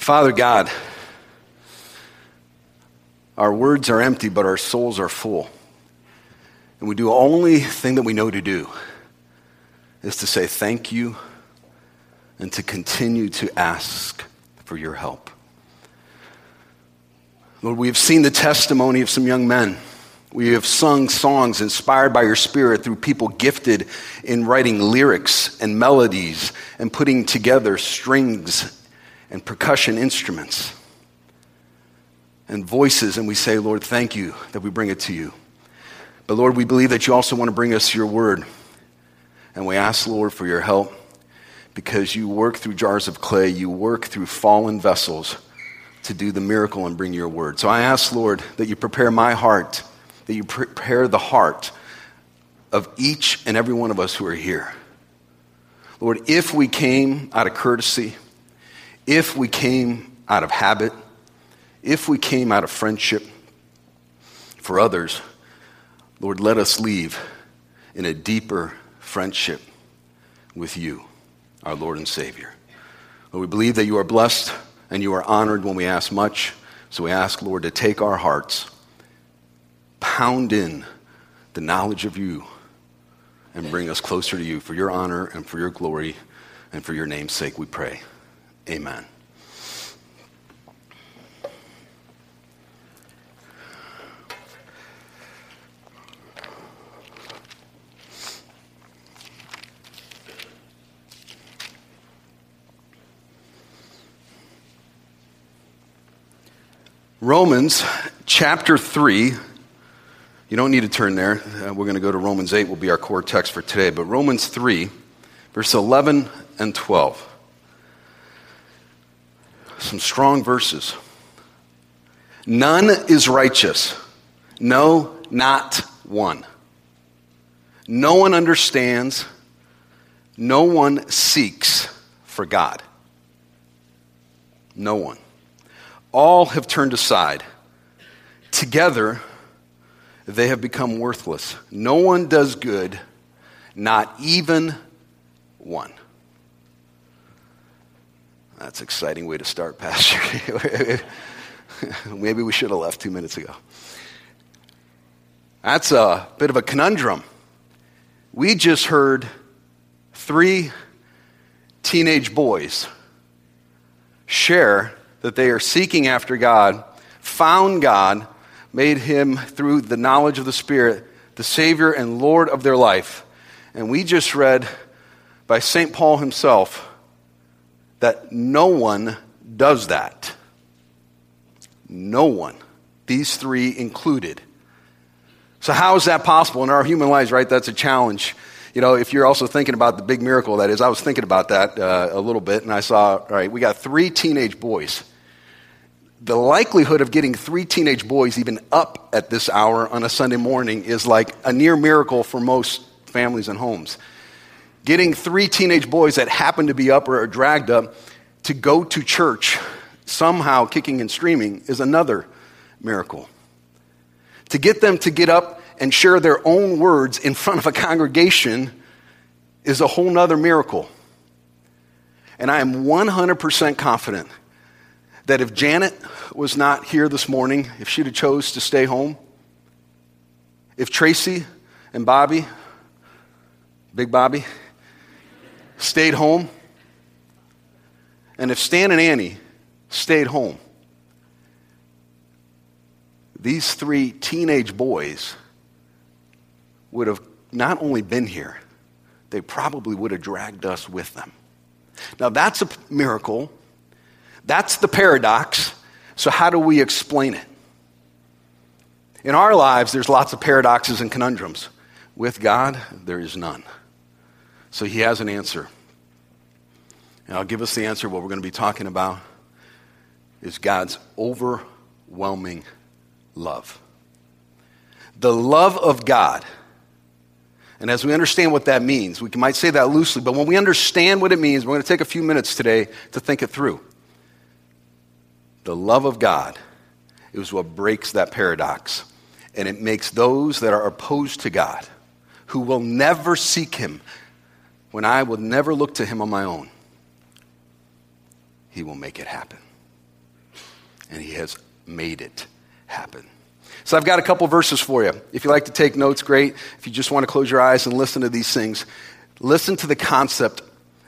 Father God, our words are empty, but our souls are full. And we do the only thing that we know to do is to say thank you and to continue to ask for your help. Lord, we have seen the testimony of some young men. We have sung songs inspired by your spirit through people gifted in writing lyrics and melodies and putting together strings and percussion instruments and voices. And we say, Lord, thank you that we bring it to you. But Lord, we believe that you also want to bring us your word. And we ask, Lord, for your help because you work through jars of clay, you work through fallen vessels to do the miracle and bring your word. So I ask, Lord, that you prepare my heart, that you prepare the heart of each and every one of us who are here. Lord, if we came out of courtesy, if we came out of habit, if we came out of friendship for others, Lord, let us leave in a deeper friendship with you, our Lord and Savior. Lord, we believe that you are blessed and you are honored when we ask much. So we ask, Lord, to take our hearts, pound in the knowledge of you, and bring us closer to you for your honor and for your glory and for your name's sake, we pray. Amen. Romans chapter 3. You don't need to turn there. Uh, we're going to go to Romans 8, will be our core text for today. But Romans 3, verse 11 and 12. Some strong verses. None is righteous. No, not one. No one understands. No one seeks for God. No one. All have turned aside. Together, they have become worthless. No one does good, not even one. That's an exciting way to start, Pastor. Maybe we should have left two minutes ago. That's a bit of a conundrum. We just heard three teenage boys share that they are seeking after God, found God, made him through the knowledge of the Spirit the Savior and Lord of their life. And we just read by St. Paul himself that no one does that. No one. These three included. So, how is that possible in our human lives, right? That's a challenge. You know, if you're also thinking about the big miracle that is, I was thinking about that uh, a little bit, and I saw, all right, we got three teenage boys the likelihood of getting three teenage boys even up at this hour on a Sunday morning is like a near miracle for most families and homes. Getting three teenage boys that happen to be up or dragged up to go to church, somehow kicking and screaming, is another miracle. To get them to get up and share their own words in front of a congregation is a whole nother miracle. And I am 100% confident that if Janet was not here this morning, if she'd have chose to stay home, if Tracy and Bobby, Big Bobby, stayed home, and if Stan and Annie stayed home, these three teenage boys would have not only been here, they probably would have dragged us with them. Now, that's a miracle that's the paradox. So, how do we explain it? In our lives, there's lots of paradoxes and conundrums. With God, there is none. So, He has an answer. And I'll give us the answer. What we're going to be talking about is God's overwhelming love. The love of God. And as we understand what that means, we might say that loosely, but when we understand what it means, we're going to take a few minutes today to think it through. The love of God is what breaks that paradox. And it makes those that are opposed to God, who will never seek Him, when I will never look to Him on my own, He will make it happen. and He has made it happen. So I've got a couple verses for you. If you like to take notes, great. If you just want to close your eyes and listen to these things, listen to the concept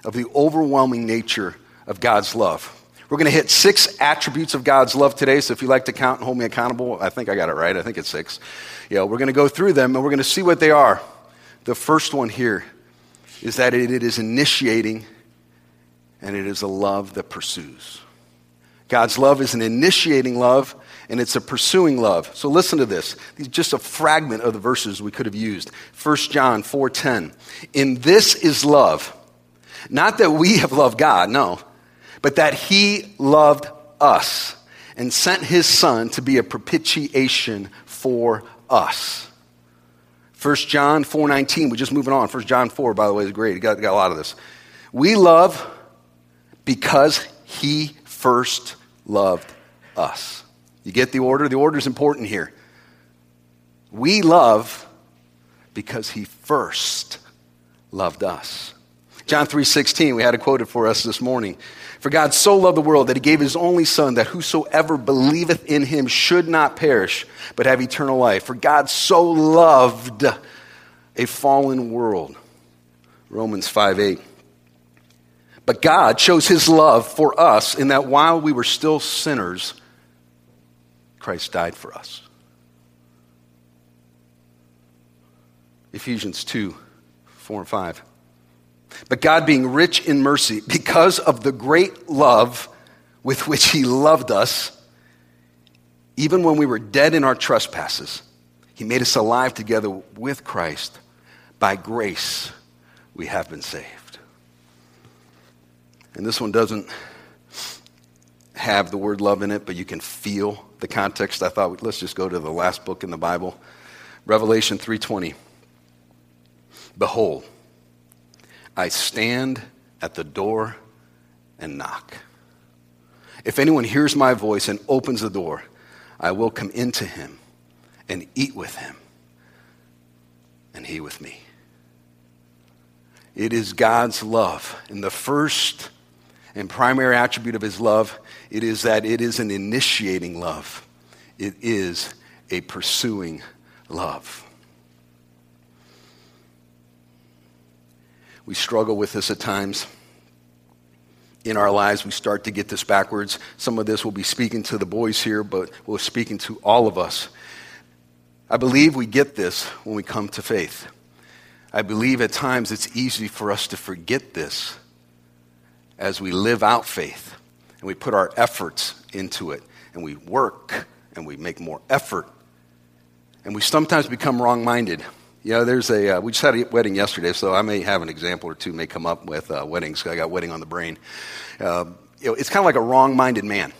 of the overwhelming nature of God's love. We're going to hit six attributes of God's love today. So if you like to count and hold me accountable, I think I got it right. I think it's six. Yeah, we're going to go through them and we're going to see what they are. The first one here is that it, it is initiating and it is a love that pursues. God's love is an initiating love and it's a pursuing love. So listen to this. These just a fragment of the verses we could have used. 1 John 4:10. In this is love. Not that we have loved God, no, but that he loved us and sent his son to be a propitiation for us. 1 John 4:19, we're just moving on. 1 John 4, by the way, is great. You got, got a lot of this. We love because he first loved us. You get the order? The order is important here. We love because he first loved us. John 3:16, we had it quoted for us this morning. For God so loved the world that he gave his only son that whosoever believeth in him should not perish but have eternal life. For God so loved a fallen world. Romans 5 8. But God shows his love for us in that while we were still sinners, Christ died for us. Ephesians 2 4 and 5. But God, being rich in mercy, because of the great love with which He loved us, even when we were dead in our trespasses, He made us alive together with Christ. By grace, we have been saved. And this one doesn't have the word love in it, but you can feel the context. I thought let's just go to the last book in the Bible, Revelation 3:20. Behold, I stand at the door and knock. If anyone hears my voice and opens the door, I will come into him and eat with him, and he with me. It is God's love. And the first and primary attribute of his love, it is that it is an initiating love. It is a pursuing love. We struggle with this at times. In our lives, we start to get this backwards. Some of this will be speaking to the boys here, but we're speaking to all of us. I believe we get this when we come to faith. I believe at times it's easy for us to forget this as we live out faith and we put our efforts into it and we work and we make more effort and we sometimes become wrong minded. You know, there's a, uh, we just had a wedding yesterday, so I may have an example or two may come up with uh, weddings. I got wedding on the brain. Uh, you know, it's kind of like a wrong minded man,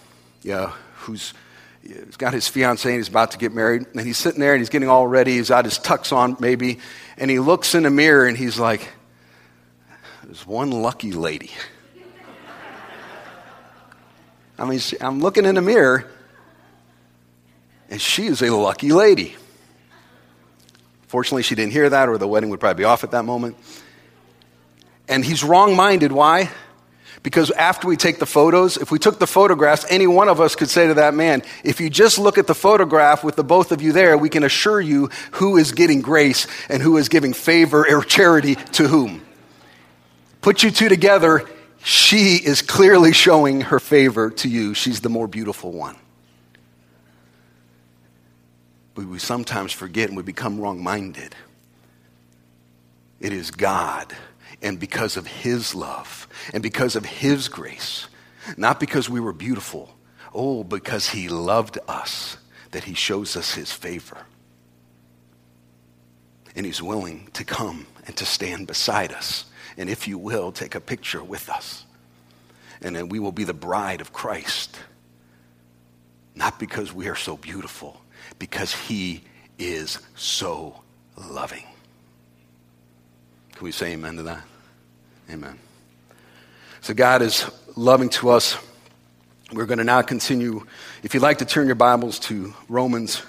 you know, who's he's got his fiancee and he's about to get married, and he's sitting there and he's getting all ready. He's got his tux on, maybe, and he looks in the mirror and he's like, There's one lucky lady. I mean, I'm looking in the mirror, and she is a lucky lady. Fortunately, she didn't hear that, or the wedding would probably be off at that moment. And he's wrong minded. Why? Because after we take the photos, if we took the photographs, any one of us could say to that man, if you just look at the photograph with the both of you there, we can assure you who is getting grace and who is giving favor or charity to whom. Put you two together, she is clearly showing her favor to you. She's the more beautiful one. But we sometimes forget and we become wrong minded. It is God, and because of His love, and because of His grace, not because we were beautiful, oh, because He loved us, that He shows us His favor. And He's willing to come and to stand beside us. And if you will, take a picture with us. And then we will be the bride of Christ. Not because we are so beautiful, because he is so loving. Can we say amen to that? Amen. So God is loving to us. We're going to now continue. If you'd like to turn your Bibles to Romans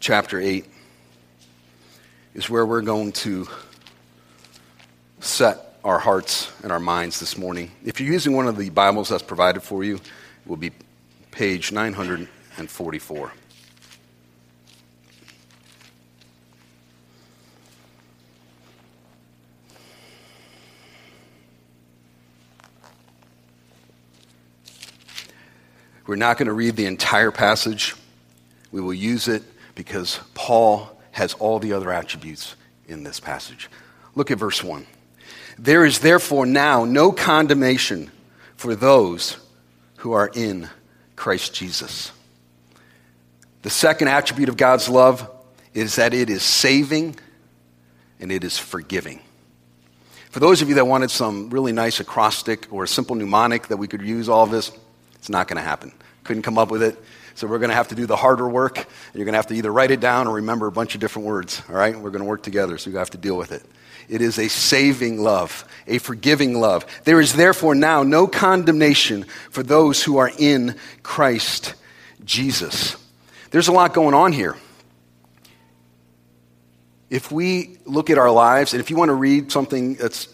chapter 8, is where we're going to set our hearts and our minds this morning. If you're using one of the Bibles that's provided for you, it will be page 944. We're not going to read the entire passage. We will use it because Paul has all the other attributes in this passage. Look at verse 1. There is therefore now no condemnation for those who are in Christ Jesus. The second attribute of God's love is that it is saving and it is forgiving. For those of you that wanted some really nice acrostic or a simple mnemonic that we could use all this, it's not going to happen. Couldn't come up with it. So we're going to have to do the harder work. And you're going to have to either write it down or remember a bunch of different words. All right? We're going to work together, so you have to deal with it. It is a saving love, a forgiving love. There is therefore now no condemnation for those who are in Christ Jesus. There's a lot going on here. If we look at our lives, and if you want to read something that's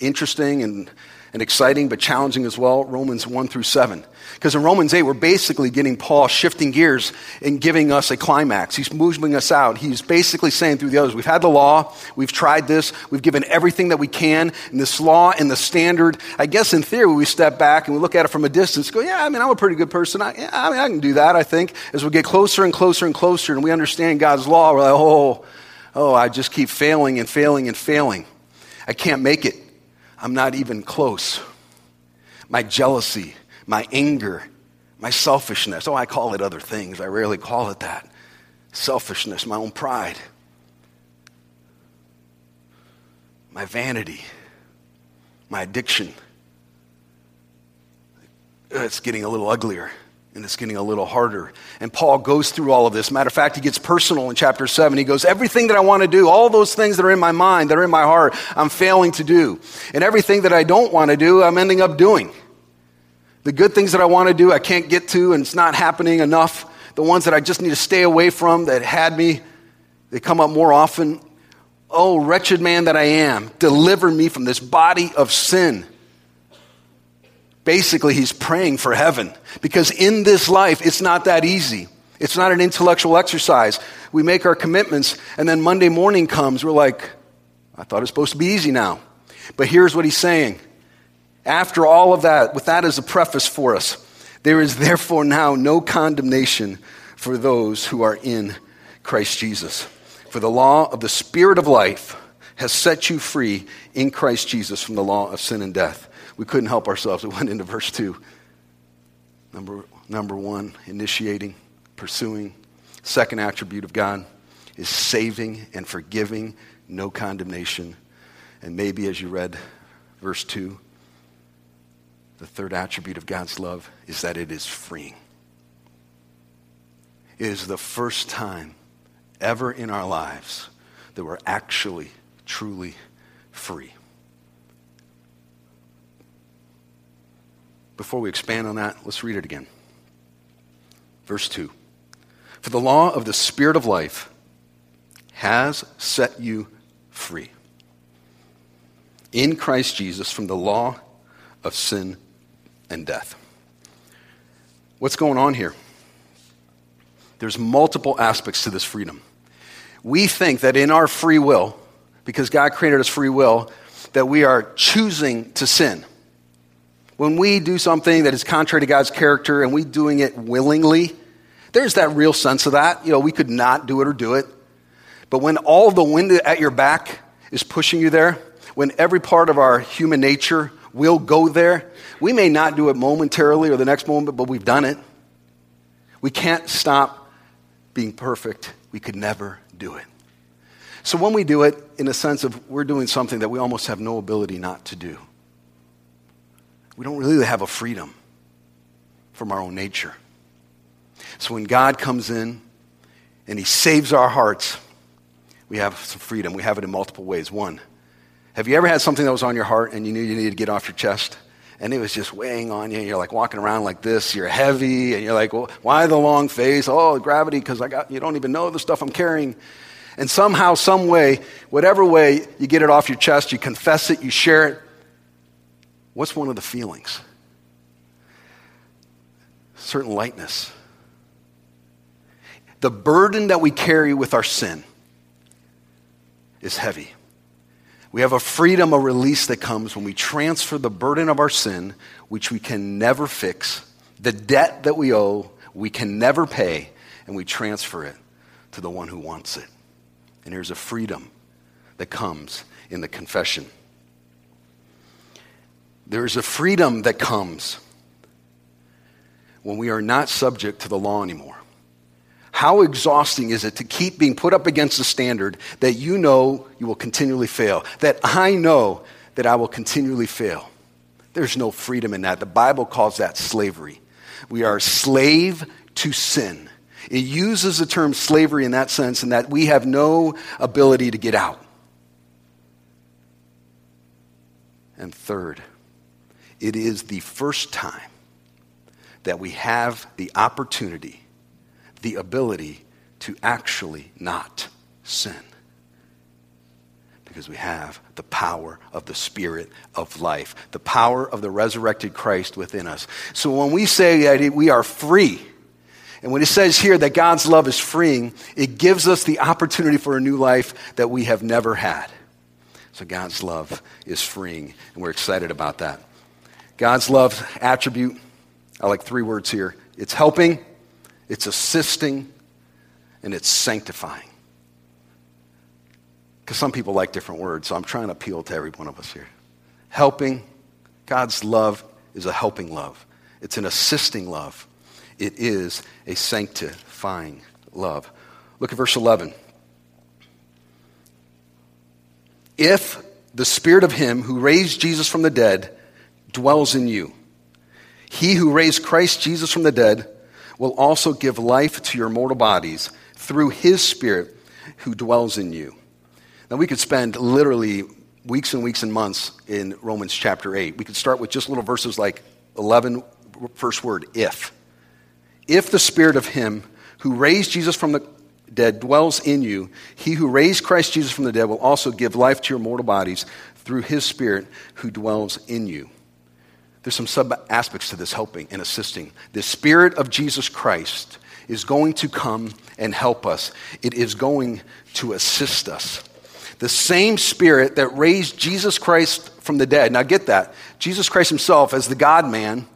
interesting and and exciting but challenging as well, Romans 1 through 7. Because in Romans 8, we're basically getting Paul shifting gears and giving us a climax. He's moving us out. He's basically saying through the others, we've had the law, we've tried this, we've given everything that we can, and this law and the standard, I guess in theory, we step back and we look at it from a distance, go, yeah, I mean, I'm a pretty good person. I, yeah, I mean, I can do that, I think. As we get closer and closer and closer and we understand God's law, we're like, oh, oh, I just keep failing and failing and failing. I can't make it. I'm not even close. My jealousy, my anger, my selfishness. Oh, I call it other things. I rarely call it that. Selfishness, my own pride, my vanity, my addiction. It's getting a little uglier and it's getting a little harder. And Paul goes through all of this. Matter of fact, he gets personal in chapter 7. He goes, Everything that I want to do, all those things that are in my mind, that are in my heart, I'm failing to do. And everything that I don't want to do, I'm ending up doing. The good things that I want to do, I can't get to, and it's not happening enough. The ones that I just need to stay away from that had me, they come up more often. Oh, wretched man that I am, deliver me from this body of sin. Basically, he's praying for heaven because in this life, it's not that easy. It's not an intellectual exercise. We make our commitments, and then Monday morning comes, we're like, I thought it was supposed to be easy now. But here's what he's saying. After all of that, with that as a preface for us, there is therefore now no condemnation for those who are in Christ Jesus. For the law of the Spirit of life has set you free in Christ Jesus from the law of sin and death we couldn't help ourselves. We went into verse 2. Number, number one, initiating, pursuing. Second attribute of God is saving and forgiving, no condemnation. And maybe as you read verse 2, the third attribute of God's love is that it is freeing. It is the first time ever in our lives that we're actually, truly free. Before we expand on that, let's read it again. Verse 2 For the law of the Spirit of life has set you free in Christ Jesus from the law of sin and death. What's going on here? There's multiple aspects to this freedom. We think that in our free will, because God created us free will, that we are choosing to sin. When we do something that is contrary to God's character and we doing it willingly, there's that real sense of that. You know, we could not do it or do it. But when all the wind at your back is pushing you there, when every part of our human nature will go there, we may not do it momentarily or the next moment, but we've done it. We can't stop being perfect. We could never do it. So when we do it, in a sense of we're doing something that we almost have no ability not to do we don't really have a freedom from our own nature. So when God comes in and He saves our hearts, we have some freedom. We have it in multiple ways. One, have you ever had something that was on your heart and you knew you needed to get off your chest? And it was just weighing on you. And you're like walking around like this. You're heavy. And you're like, well, why the long face? Oh, gravity, because I got, you don't even know the stuff I'm carrying. And somehow, some way, whatever way, you get it off your chest, you confess it, you share it, What's one of the feelings? certain lightness. The burden that we carry with our sin is heavy. We have a freedom, a release that comes when we transfer the burden of our sin, which we can never fix, the debt that we owe, we can never pay, and we transfer it to the one who wants it. And here's a freedom that comes in the confession. There is a freedom that comes when we are not subject to the law anymore. How exhausting is it to keep being put up against a standard that you know you will continually fail, that I know that I will continually fail? There's no freedom in that. The Bible calls that slavery. We are slave to sin. It uses the term slavery in that sense, in that we have no ability to get out. And third, it is the first time that we have the opportunity the ability to actually not sin. Because we have the power of the Spirit of life, the power of the resurrected Christ within us. So when we say that we are free, and when it says here that God's love is freeing, it gives us the opportunity for a new life that we have never had. So God's love is freeing, and we're excited about that. God's love attribute, I like three words here it's helping, it's assisting, and it's sanctifying. Because some people like different words, so I'm trying to appeal to every one of us here. Helping, God's love is a helping love, it's an assisting love, it is a sanctifying love. Look at verse 11. If the spirit of him who raised Jesus from the dead dwells in you, he who raised Christ Jesus from the dead will also give life to your mortal bodies through his Spirit who dwells in you. Now, we could spend literally weeks and weeks and months in Romans chapter 8. We could start with just little verses like 11, first word, if. If the Spirit of him who raised Jesus from the dead dwells in you, he who raised Christ Jesus from the dead will also give life to your mortal bodies through his Spirit who dwells in you. There's some sub aspects to this helping and assisting. The Spirit of Jesus Christ is going to come and help us, it is going to assist us. The same Spirit that raised Jesus Christ from the dead. Now, get that. Jesus Christ Himself, as the God man,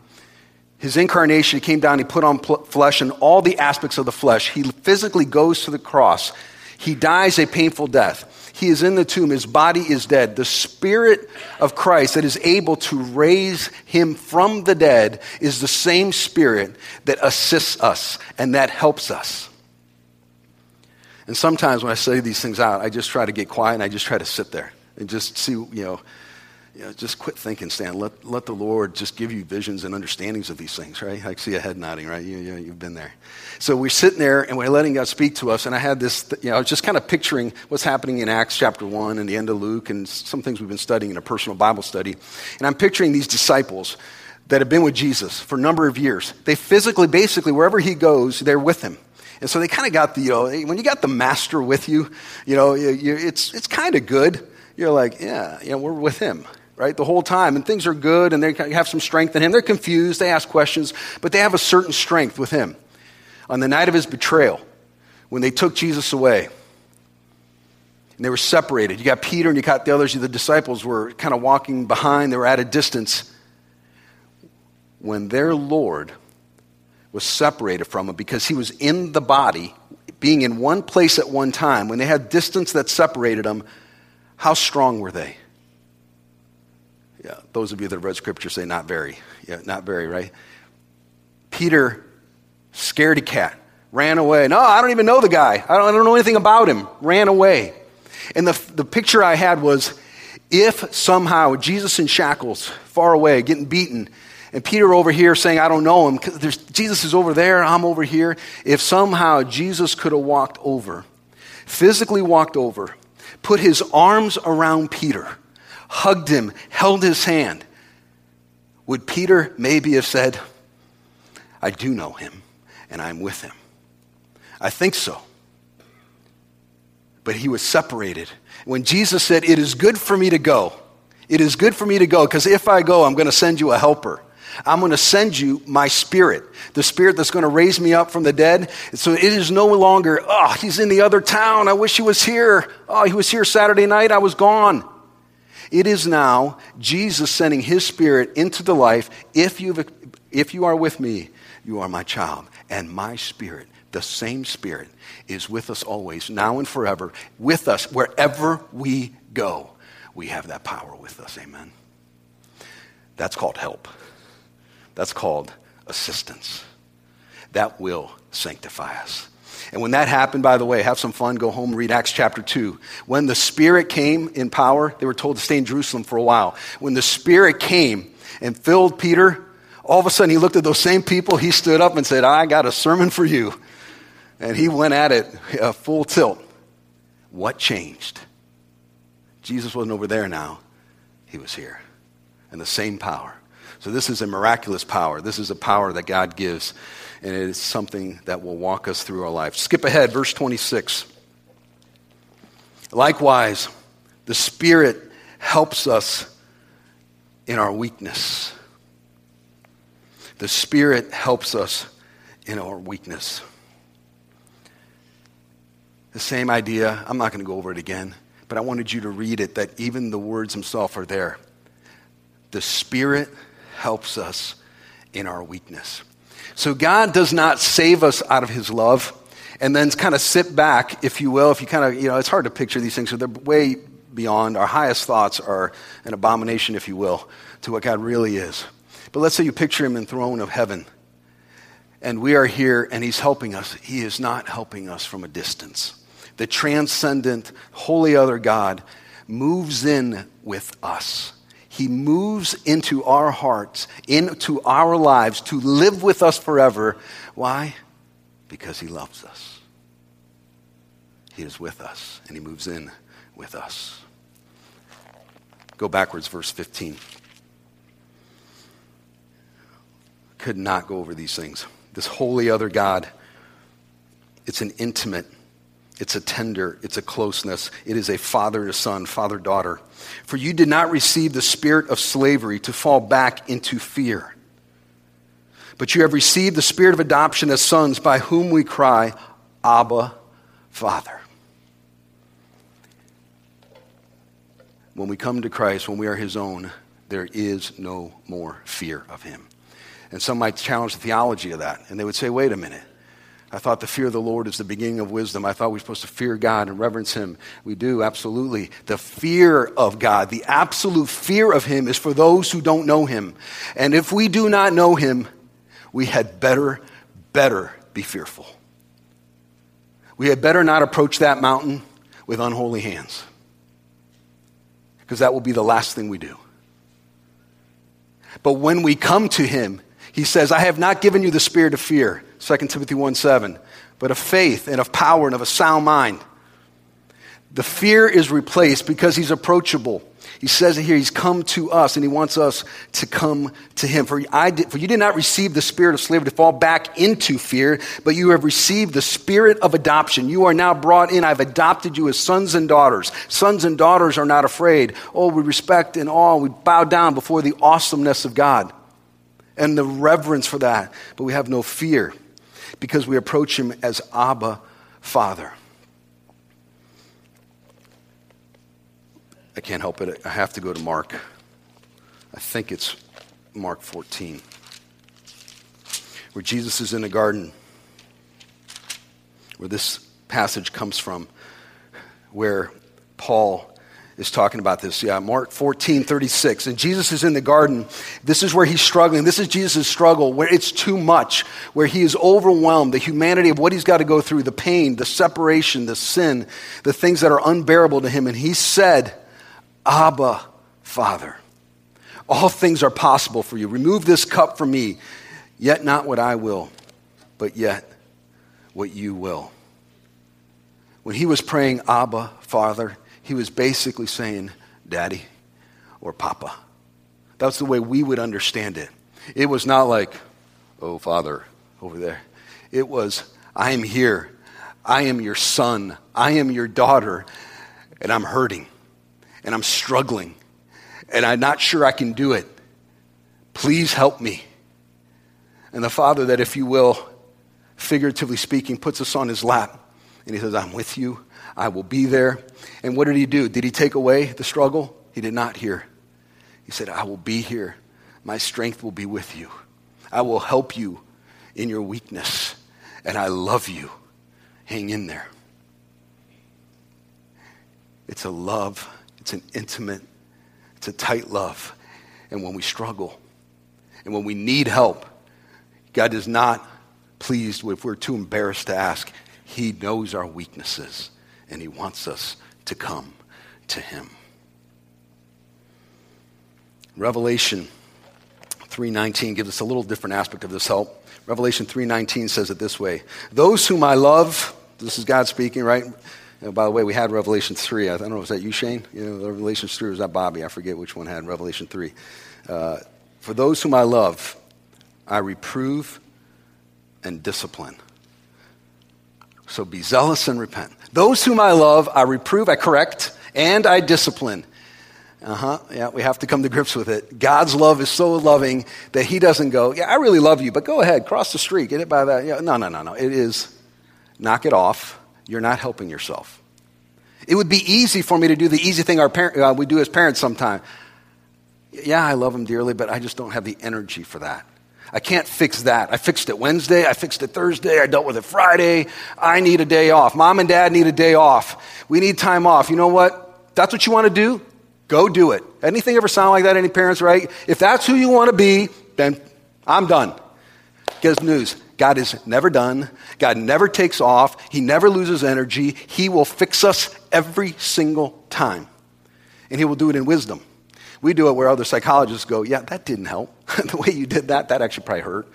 his incarnation, he came down, he put on flesh and all the aspects of the flesh. He physically goes to the cross. He dies a painful death. He is in the tomb. His body is dead. The Spirit of Christ that is able to raise him from the dead is the same Spirit that assists us and that helps us. And sometimes when I say these things out, I just try to get quiet and I just try to sit there and just see, you know, you know, just quit thinking, Stan. Let, let the Lord just give you visions and understandings of these things, right? I see a head nodding, right? You, you, you've been there. So we're sitting there and we're letting God speak to us. And I had this, you know, I was just kind of picturing what's happening in Acts chapter 1 and the end of Luke and some things we've been studying in a personal Bible study. And I'm picturing these disciples that have been with Jesus for a number of years. They physically, basically, wherever he goes, they're with him. And so they kind of got the, you know, when you got the master with you, you know, you, it's, it's kind of good. You're like, yeah, you know, we're with him right, the whole time. And things are good and they have some strength in him. They're confused, they ask questions, but they have a certain strength with him. On the night of his betrayal, when they took Jesus away, and they were separated. You got Peter and you got the others, the disciples were kind of walking behind, they were at a distance. When their Lord was separated from them because he was in the body, being in one place at one time, when they had distance that separated them, how strong were they? Yeah, those of you that have read scripture say not very. Yeah, not very, right? Peter, scaredy cat, ran away. No, I don't even know the guy. I don't, I don't know anything about him. Ran away. And the, the picture I had was if somehow Jesus in shackles, far away, getting beaten, and Peter over here saying, I don't know him, because Jesus is over there, I'm over here. If somehow Jesus could have walked over, physically walked over, put his arms around Peter, hugged him, held his hand, would Peter maybe have said, I do know him and I'm with him? I think so. But he was separated. When Jesus said, It is good for me to go, it is good for me to go because if I go, I'm going to send you a helper. I'm going to send you my spirit, the spirit that's going to raise me up from the dead. So it is no longer, oh, he's in the other town. I wish he was here. Oh, he was here Saturday night. I was gone. It is now Jesus sending his spirit into the life. If, you if you are with me, you are my child. And my spirit, the same spirit, is with us always, now and forever, with us wherever we go. We have that power with us. Amen. That's called help. That's called assistance. That will sanctify us. And when that happened, by the way, have some fun, go home, read Acts chapter 2. When the Spirit came in power, they were told to stay in Jerusalem for a while. When the Spirit came and filled Peter, all of a sudden he looked at those same people, he stood up and said, I got a sermon for you. And he went at it uh, full tilt. What changed? Jesus wasn't over there now, he was here and the same power. So, this is a miraculous power. This is a power that God gives, and it is something that will walk us through our life. Skip ahead, verse 26. Likewise, the Spirit helps us in our weakness. The Spirit helps us in our weakness. The same idea, I'm not going to go over it again, but I wanted you to read it that even the words themselves are there. The Spirit helps us in our weakness. So God does not save us out of his love and then kind of sit back, if you will. If you kind of, you know, it's hard to picture these things, so they're way beyond. Our highest thoughts are an abomination, if you will, to what God really is. But let's say you picture him in throne of heaven and we are here and he's helping us. He is not helping us from a distance. The transcendent, wholly other God moves in with us. He moves into our hearts, into our lives to live with us forever. Why? Because He loves us. He is with us, and He moves in with us. Go backwards, verse 15. Could not go over these things. This wholly other God, it's an intimate it's a tender, it's a closeness. It is a father to son, father daughter. For you did not receive the spirit of slavery to fall back into fear, but you have received the spirit of adoption as sons, by whom we cry, Abba, Father. When we come to Christ, when we are his own, there is no more fear of him. And some might challenge the theology of that, and they would say, wait a minute. I thought the fear of the Lord is the beginning of wisdom. I thought we were supposed to fear God and reverence Him. We do, absolutely. The fear of God, the absolute fear of Him, is for those who don't know Him. And if we do not know Him, we had better, better be fearful. We had better not approach that mountain with unholy hands, because that will be the last thing we do. But when we come to Him, He says, I have not given you the spirit of fear 2 Timothy 1 7, but of faith and of power and of a sound mind. The fear is replaced because he's approachable. He says it here, he's come to us and he wants us to come to him. For, I did, for you did not receive the spirit of slavery to fall back into fear, but you have received the spirit of adoption. You are now brought in. I've adopted you as sons and daughters. Sons and daughters are not afraid. Oh, we respect and awe. We bow down before the awesomeness of God and the reverence for that, but we have no fear because we approach him as Abba, Father. I can't help it. I have to go to Mark. I think it's Mark 14, where Jesus is in the garden, where this passage comes from, where Paul is talking about this. Yeah, Mark 14, 36. And Jesus is in the garden. This is where he's struggling. This is Jesus' struggle, where it's too much, where he is overwhelmed, the humanity of what he's got to go through, the pain, the separation, the sin, the things that are unbearable to him. And he said, Abba, Father, all things are possible for you. Remove this cup from me, yet not what I will, but yet what you will. When he was praying, Abba, Father, he was basically saying, Daddy or Papa. That's the way we would understand it. It was not like, oh, Father, over there. It was, I am here. I am your son. I am your daughter. And I'm hurting. And I'm struggling. And I'm not sure I can do it. Please help me. And the Father, that if you will, figuratively speaking, puts us on his lap and he says, I'm with you. I will be there. And what did he do? Did he take away the struggle? He did not here. He said, I will be here. My strength will be with you. I will help you in your weakness. And I love you. Hang in there. It's a love, it's an intimate, it's a tight love. And when we struggle and when we need help, God is not pleased if we're too embarrassed to ask. He knows our weaknesses and He wants us to come to Him. Revelation 3:19 gives us a little different aspect of this help. Revelation 3:19 says it this way: "Those whom I love, this is God speaking, right? Know, by the way, we had Revelation 3. I don't know, was that you, Shane? You know, Revelation 3, or was that Bobby? I forget which one had Revelation 3. Uh, For those whom I love, I reprove and discipline. So be zealous and repent. Those whom I love, I reprove, I correct, and I discipline. Uh huh. Yeah, we have to come to grips with it. God's love is so loving that He doesn't go, Yeah, I really love you, but go ahead, cross the street, get it by that. Yeah, no, no, no, no. It is knock it off. You're not helping yourself. It would be easy for me to do the easy thing our parent, uh, we do as parents sometimes. Yeah, I love them dearly, but I just don't have the energy for that. I can't fix that. I fixed it Wednesday. I fixed it Thursday. I dealt with it Friday. I need a day off. Mom and dad need a day off. We need time off. You know what? That's what you want to do? Go do it. Anything ever sound like that? Any parents, right? If that's who you want to be, then I'm done. Guess news. God is never done. God never takes off. He never loses energy. He will fix us every single time. And He will do it in wisdom. We do it where other psychologists go, yeah, that didn't help. the way you did that, that actually probably hurt.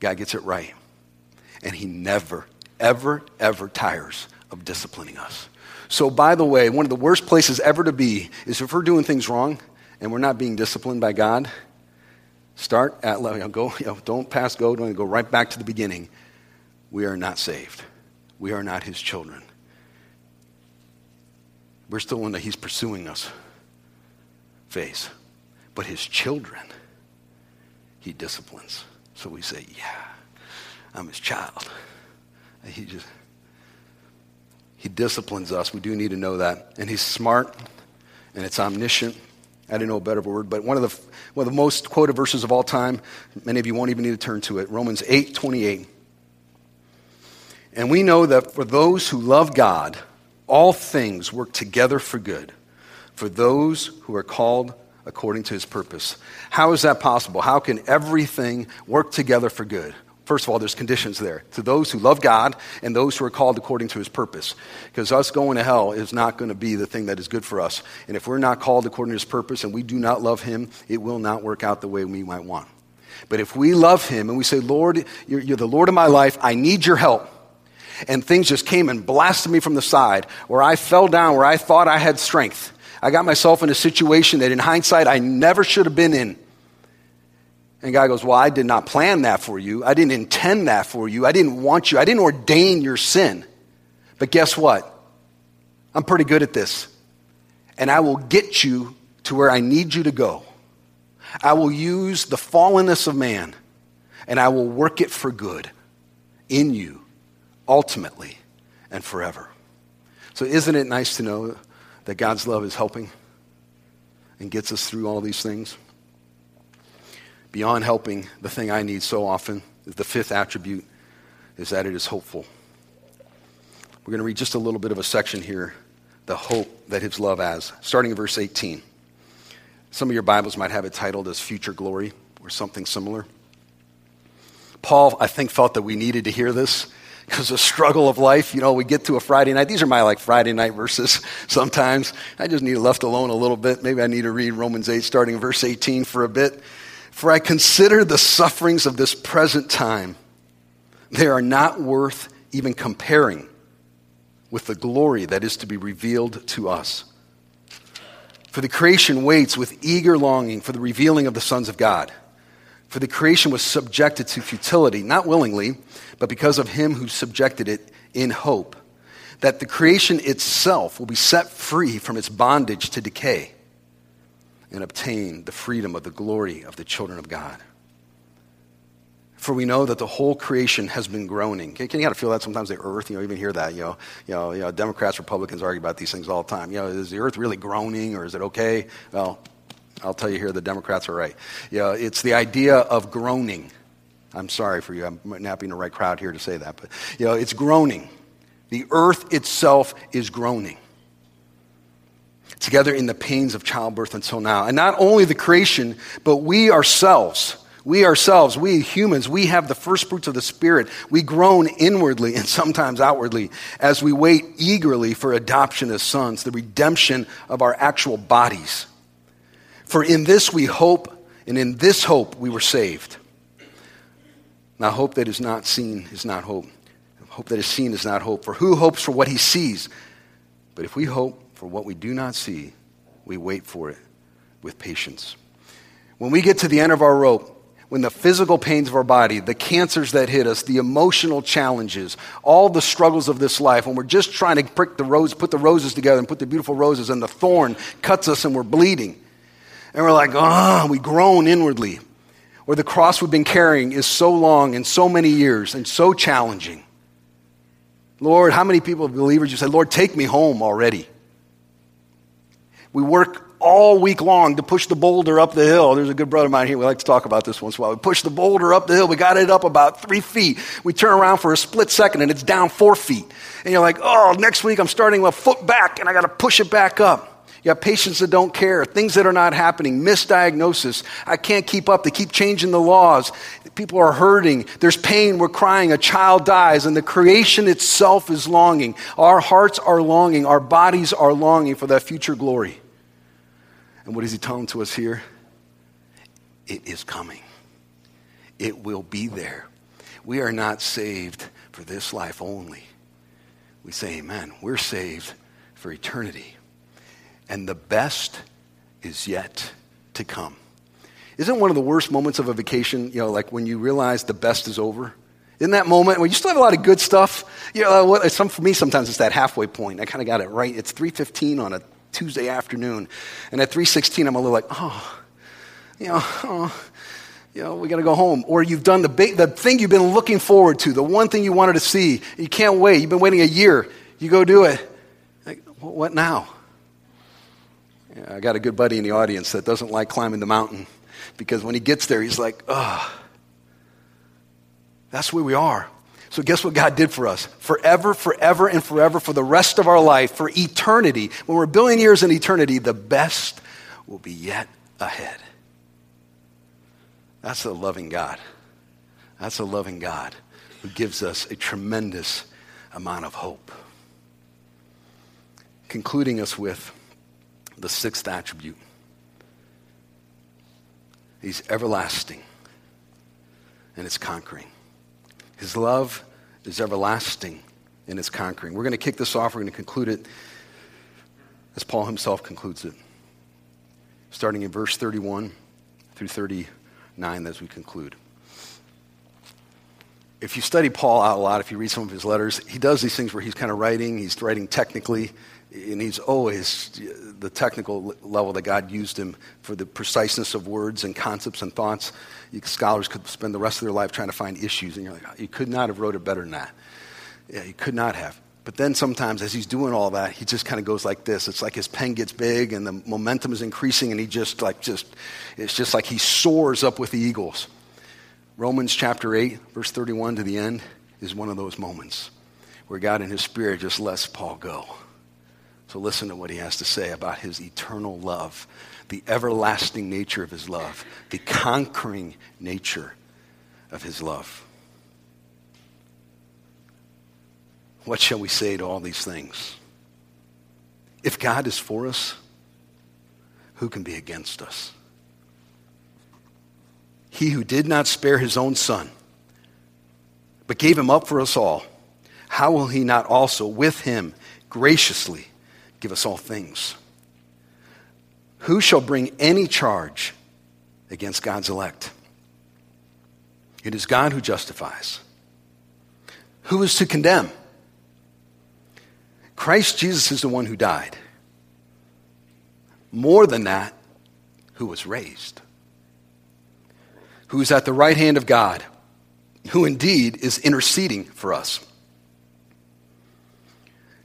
God gets it right. And He never, ever, ever tires of disciplining us. So, by the way, one of the worst places ever to be is if we're doing things wrong and we're not being disciplined by God. Start at you know, go. You know, don't pass go. Don't go right back to the beginning. We are not saved. We are not His children. We're still in the He's pursuing us phase. But his children, he disciplines. So we say, yeah, I'm his child. He just, he disciplines us. We do need to know that. And he's smart and it's omniscient. I didn't know a better word, but one of the one of the most quoted verses of all time. Many of you won't even need to turn to it. Romans eight twenty eight. And we know that for those who love God, all things work together for good for those who are called according to his purpose. How is that possible? How can everything work together for good? First of all, there's conditions there. To those who love God and those who are called according to his purpose. Because us going to hell is not going to be the thing that is good for us. And if we're not called according to his purpose and we do not love him, it will not work out the way we might want. But if we love him and we say, Lord, you're, you're the Lord of my life, I need your help. And things just came and blasted me from the side, where I fell down, where I thought I had strength. I got myself in a situation that in hindsight I never should have been in. And God goes, Well, I did not plan that for you. I didn't intend that for you. I didn't want you. I didn't ordain your sin. But guess what? I'm pretty good at this. And I will get you to where I need you to go. I will use the fallenness of man and I will work it for good in you, ultimately and forever. So, isn't it nice to know that God's love is helping and gets us through all these things. Beyond helping, the thing I need so often, is the fifth attribute, is that it is hopeful. We're going to read just a little bit of a section here the hope that his love has, starting in verse 18. Some of your Bibles might have it titled as Future Glory or something similar. Paul, I think, felt that we needed to hear this because the struggle of life, you know, we get to a Friday night. These are my like Friday night verses sometimes. I just need left alone a little bit. Maybe I need to read Romans 8, starting verse 18 for a bit. For I consider the sufferings of this present time, they are not worth even comparing with the glory that is to be revealed to us. For the creation waits with eager longing for the revealing of the sons of God. For the creation was subjected to futility, not willingly, but because of him who subjected it in hope, that the creation itself will be set free from its bondage to decay and obtain the freedom of the glory of the children of God. For we know that the whole creation has been groaning. Can, you kind of feel that sometimes the earth, you know, even hear that, you know, you know, you know, Democrats, Republicans argue about these things all the time. You know, is the earth really groaning or is it okay? Well, I'll tell you here, the Democrats are right. Know, it's the idea of groaning. I'm sorry for you. I'm not being the right crowd here to say that, but you know, it's groaning. The earth itself is groaning together in the pains of childbirth until now. And not only the creation, but we ourselves we ourselves, we humans, we have the first fruits of the Spirit. We groan inwardly and sometimes outwardly as we wait eagerly for adoption as sons, the redemption of our actual bodies. For in this we hope, and in this hope we were saved. Now, hope that is not seen is not hope. Hope that is seen is not hope. For who hopes for what he sees? But if we hope for what we do not see, we wait for it with patience. When we get to the end of our rope, when the physical pains of our body, the cancers that hit us, the emotional challenges, all the struggles of this life, when we're just trying to prick the rose, put the roses together and put the beautiful roses, and the thorn cuts us and we're bleeding. And we're like, ah, oh, we groan inwardly. Or the cross we've been carrying is so long and so many years and so challenging. Lord, how many people, believers, you say, Lord, take me home already? We work all week long to push the boulder up the hill. There's a good brother of mine here. We like to talk about this once in a while. We push the boulder up the hill. We got it up about three feet. We turn around for a split second and it's down four feet. And you're like, oh, next week I'm starting a foot back and I got to push it back up. You have patients that don't care, things that are not happening, misdiagnosis. I can't keep up. They keep changing the laws. People are hurting. There's pain. We're crying. A child dies, and the creation itself is longing. Our hearts are longing. Our bodies are longing for that future glory. And what is he telling to us here? It is coming, it will be there. We are not saved for this life only. We say, Amen. We're saved for eternity. And the best is yet to come. Isn't one of the worst moments of a vacation, you know, like when you realize the best is over? In that moment when you still have a lot of good stuff, you know, what, some, for me sometimes it's that halfway point. I kind of got it right. It's 3.15 on a Tuesday afternoon. And at 3:16 I'm a little like, "Oh, you know, oh, you know, we got to go home. Or you've done the, big, the thing you've been looking forward to, the one thing you wanted to see. You can't wait. You've been waiting a year. You go do it. Like, what now? I got a good buddy in the audience that doesn't like climbing the mountain because when he gets there, he's like, oh, that's where we are. So, guess what God did for us? Forever, forever, and forever, for the rest of our life, for eternity. When we're a billion years in eternity, the best will be yet ahead. That's a loving God. That's a loving God who gives us a tremendous amount of hope. Concluding us with the sixth attribute He's everlasting and it's conquering. His love is everlasting and it's conquering. We're going to kick this off. We're going to conclude it as Paul himself concludes it, starting in verse 31 through 39 as we conclude. If you study Paul out a lot, if you read some of his letters, he does these things where he's kind of writing, he's writing technically, and he's always the technical level that God used him for the preciseness of words and concepts and thoughts. Scholars could spend the rest of their life trying to find issues, and you're like, oh, you could not have wrote it better than that. Yeah, you could not have. But then sometimes, as he's doing all that, he just kind of goes like this. It's like his pen gets big, and the momentum is increasing, and he just like just, it's just like he soars up with the eagles. Romans chapter eight, verse thirty-one to the end, is one of those moments where God in His Spirit just lets Paul go. So listen to what he has to say about his eternal love, the everlasting nature of his love, the conquering nature of his love. What shall we say to all these things? If God is for us, who can be against us? He who did not spare his own son, but gave him up for us all, how will he not also with him graciously give us all things. Who shall bring any charge against God's elect? It is God who justifies. Who is to condemn? Christ Jesus is the one who died. More than that, who was raised. Who is at the right hand of God, who indeed is interceding for us.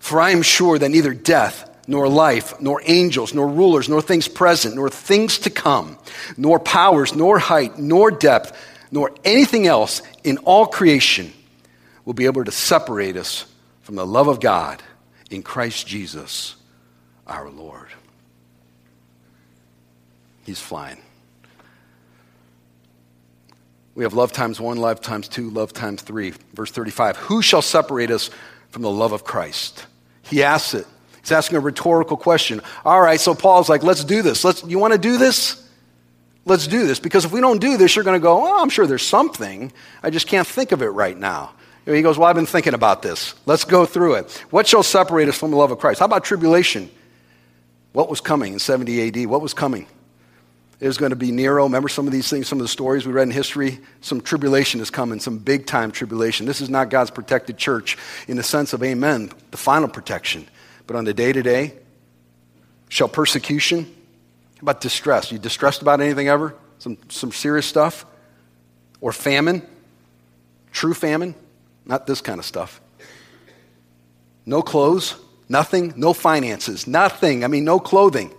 For I am sure that neither death, nor life, nor angels, nor rulers, nor things present, nor things to come, nor powers, nor height, nor depth, nor anything else in all creation will be able to separate us from the love of God in Christ Jesus our Lord. He's flying. We have love times one, love times two, love times three. Verse 35 Who shall separate us from the love of Christ? He asks it. He's asking a rhetorical question. All right, so Paul's like, let's do this. Let's, you want to do this? Let's do this. Because if we don't do this, you're going to go, oh, I'm sure there's something. I just can't think of it right now. He goes, Well, I've been thinking about this. Let's go through it. What shall separate us from the love of Christ? How about tribulation? What was coming in 70 AD? What was coming? Was going to be Nero. Remember some of these things, some of the stories we read in history? Some tribulation is coming, some big time tribulation. This is not God's protected church in the sense of amen, the final protection. But on the day to day, shall persecution? How about distress? You distressed about anything ever? Some, some serious stuff? Or famine? True famine? Not this kind of stuff. No clothes, nothing, no finances, nothing. I mean, no clothing.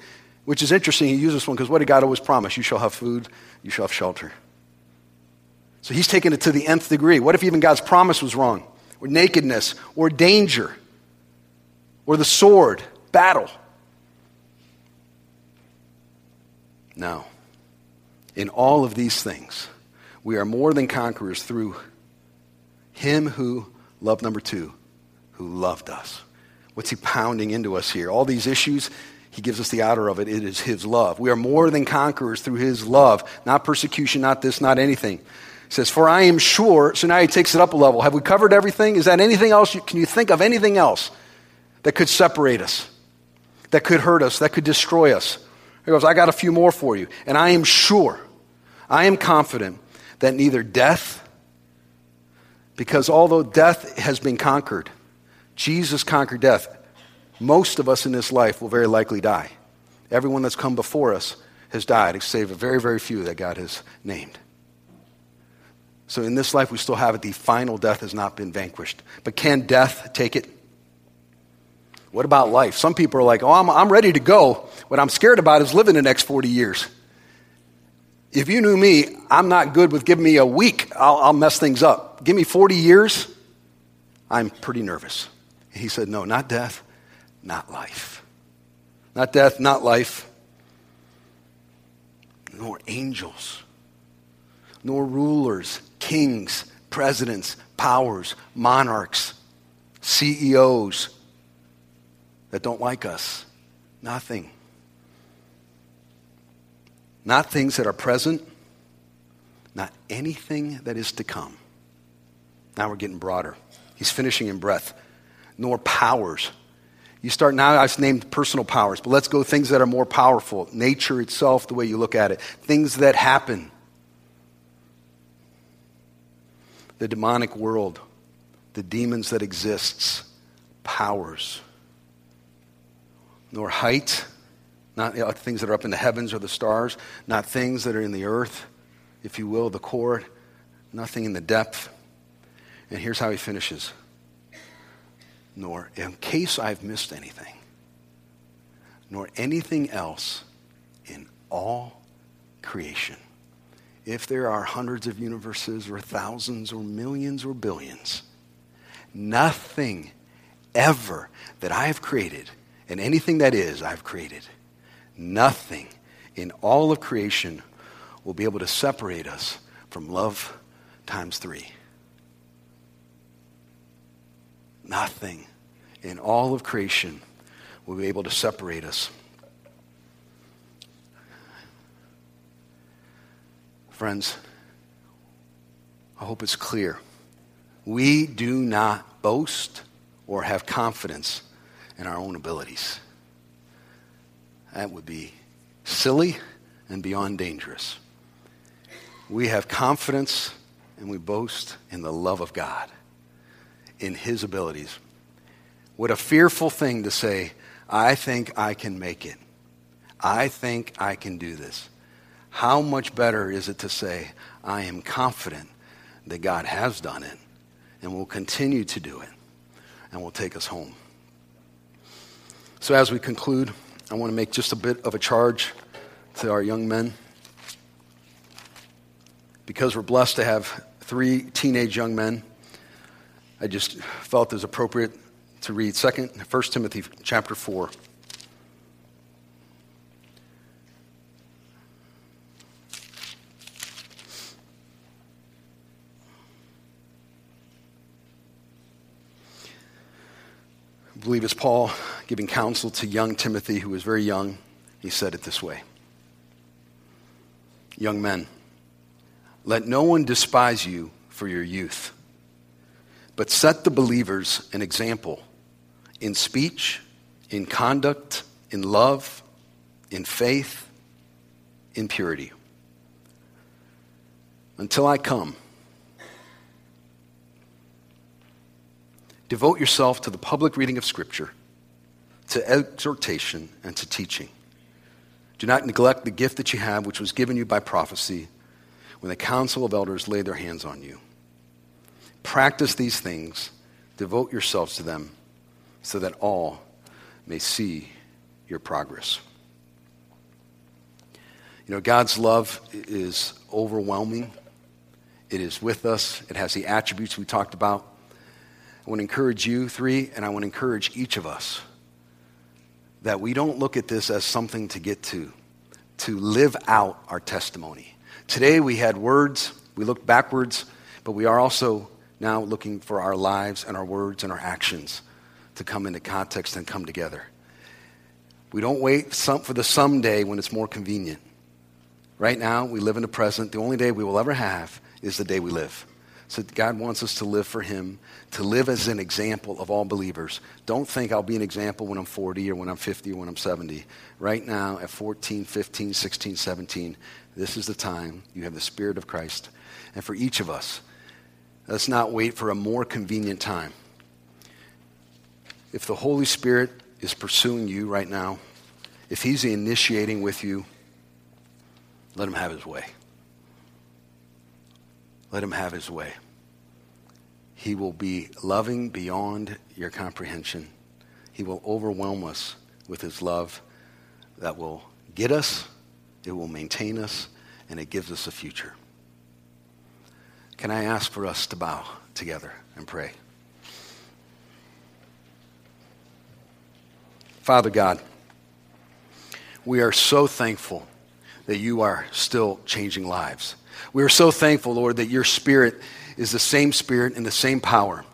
Which is interesting. He uses this one because what did God always promise? You shall have food, you shall have shelter. So he's taken it to the nth degree. What if even God's promise was wrong? Or nakedness, or danger, or the sword, battle? No. In all of these things, we are more than conquerors through him who, love number two, who loved us. What's he pounding into us here? All these issues, he gives us the outer of it. It is his love. We are more than conquerors through his love, not persecution, not this, not anything. He says, For I am sure, so now he takes it up a level. Have we covered everything? Is that anything else? Can you think of anything else that could separate us, that could hurt us, that could destroy us? He goes, I got a few more for you. And I am sure, I am confident that neither death, because although death has been conquered, Jesus conquered death, most of us in this life will very likely die. Everyone that's come before us has died, save a very, very few that God has named. So in this life, we still have it. The final death has not been vanquished. But can death take it? What about life? Some people are like, oh, I'm, I'm ready to go. What I'm scared about is living the next 40 years. If you knew me, I'm not good with giving me a week. I'll, I'll mess things up. Give me 40 years, I'm pretty nervous. He said, No, not death, not life. Not death, not life, nor angels, nor rulers, kings, presidents, powers, monarchs, CEOs that don't like us. Nothing. Not things that are present, not anything that is to come. Now we're getting broader. He's finishing in breath. Nor powers. You start now, I've named personal powers, but let's go things that are more powerful. Nature itself, the way you look at it. Things that happen. The demonic world, the demons that exists, powers. Nor height, not know, things that are up in the heavens or the stars, not things that are in the earth, if you will, the core, nothing in the depth. And here's how he finishes nor, in case I've missed anything, nor anything else in all creation. If there are hundreds of universes, or thousands, or millions, or billions, nothing ever that I have created, and anything that is, I've created Nothing in all of creation will be able to separate us from love times three. Nothing in all of creation will be able to separate us. Friends, I hope it's clear we do not boast or have confidence in our own abilities. That would be silly and beyond dangerous. We have confidence and we boast in the love of God, in His abilities. What a fearful thing to say, I think I can make it. I think I can do this. How much better is it to say, I am confident that God has done it and will continue to do it and will take us home. So, as we conclude, I want to make just a bit of a charge to our young men. Because we're blessed to have three teenage young men, I just felt it was appropriate to read 2nd, 1 Timothy chapter 4. I believe it's Paul giving counsel to young Timothy, who was very young. He said it this way Young men, let no one despise you for your youth, but set the believers an example in speech, in conduct, in love, in faith, in purity. Until I come, Devote yourself to the public reading of Scripture, to exhortation, and to teaching. Do not neglect the gift that you have, which was given you by prophecy when the council of elders laid their hands on you. Practice these things, devote yourselves to them, so that all may see your progress. You know, God's love is overwhelming. It is with us. It has the attributes we talked about. I want to encourage you, three, and I want to encourage each of us that we don't look at this as something to get to, to live out our testimony. Today we had words, we looked backwards, but we are also now looking for our lives and our words and our actions to come into context and come together. We don't wait for the someday when it's more convenient. Right now, we live in the present. The only day we will ever have is the day we live. So God wants us to live for Him, to live as an example of all believers. Don't think I'll be an example when I'm 40 or when I'm 50 or when I'm 70. Right now, at 14, 15, 16, 17, this is the time you have the Spirit of Christ. And for each of us, let's not wait for a more convenient time. If the Holy Spirit is pursuing you right now, if He's initiating with you, let Him have His way. Let him have his way. He will be loving beyond your comprehension. He will overwhelm us with his love that will get us, it will maintain us, and it gives us a future. Can I ask for us to bow together and pray? Father God, we are so thankful that you are still changing lives. We are so thankful, Lord, that your Spirit is the same Spirit and the same power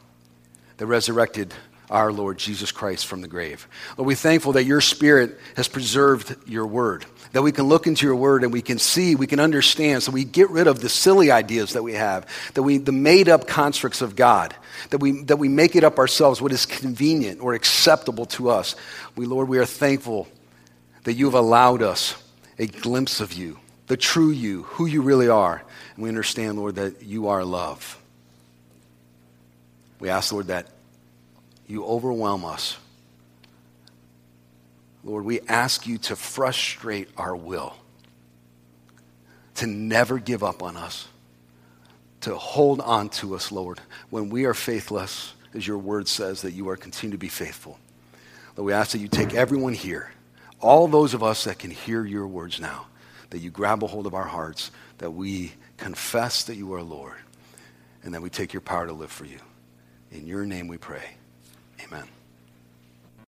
that resurrected our Lord Jesus Christ from the grave. Lord, we're thankful that your Spirit has preserved your word, that we can look into your word and we can see, we can understand, so we get rid of the silly ideas that we have, that we, the made up constructs of God, that we, that we make it up ourselves, what is convenient or acceptable to us. We, Lord, we are thankful that you have allowed us a glimpse of you the true you, who you really are. And we understand, Lord, that you are love. We ask, Lord, that you overwhelm us. Lord, we ask you to frustrate our will, to never give up on us, to hold on to us, Lord, when we are faithless, as your word says, that you are continue to be faithful. Lord, we ask that you take everyone here, all those of us that can hear your words now, that you grab a hold of our hearts, that we confess that you are Lord, and that we take your power to live for you. In your name we pray.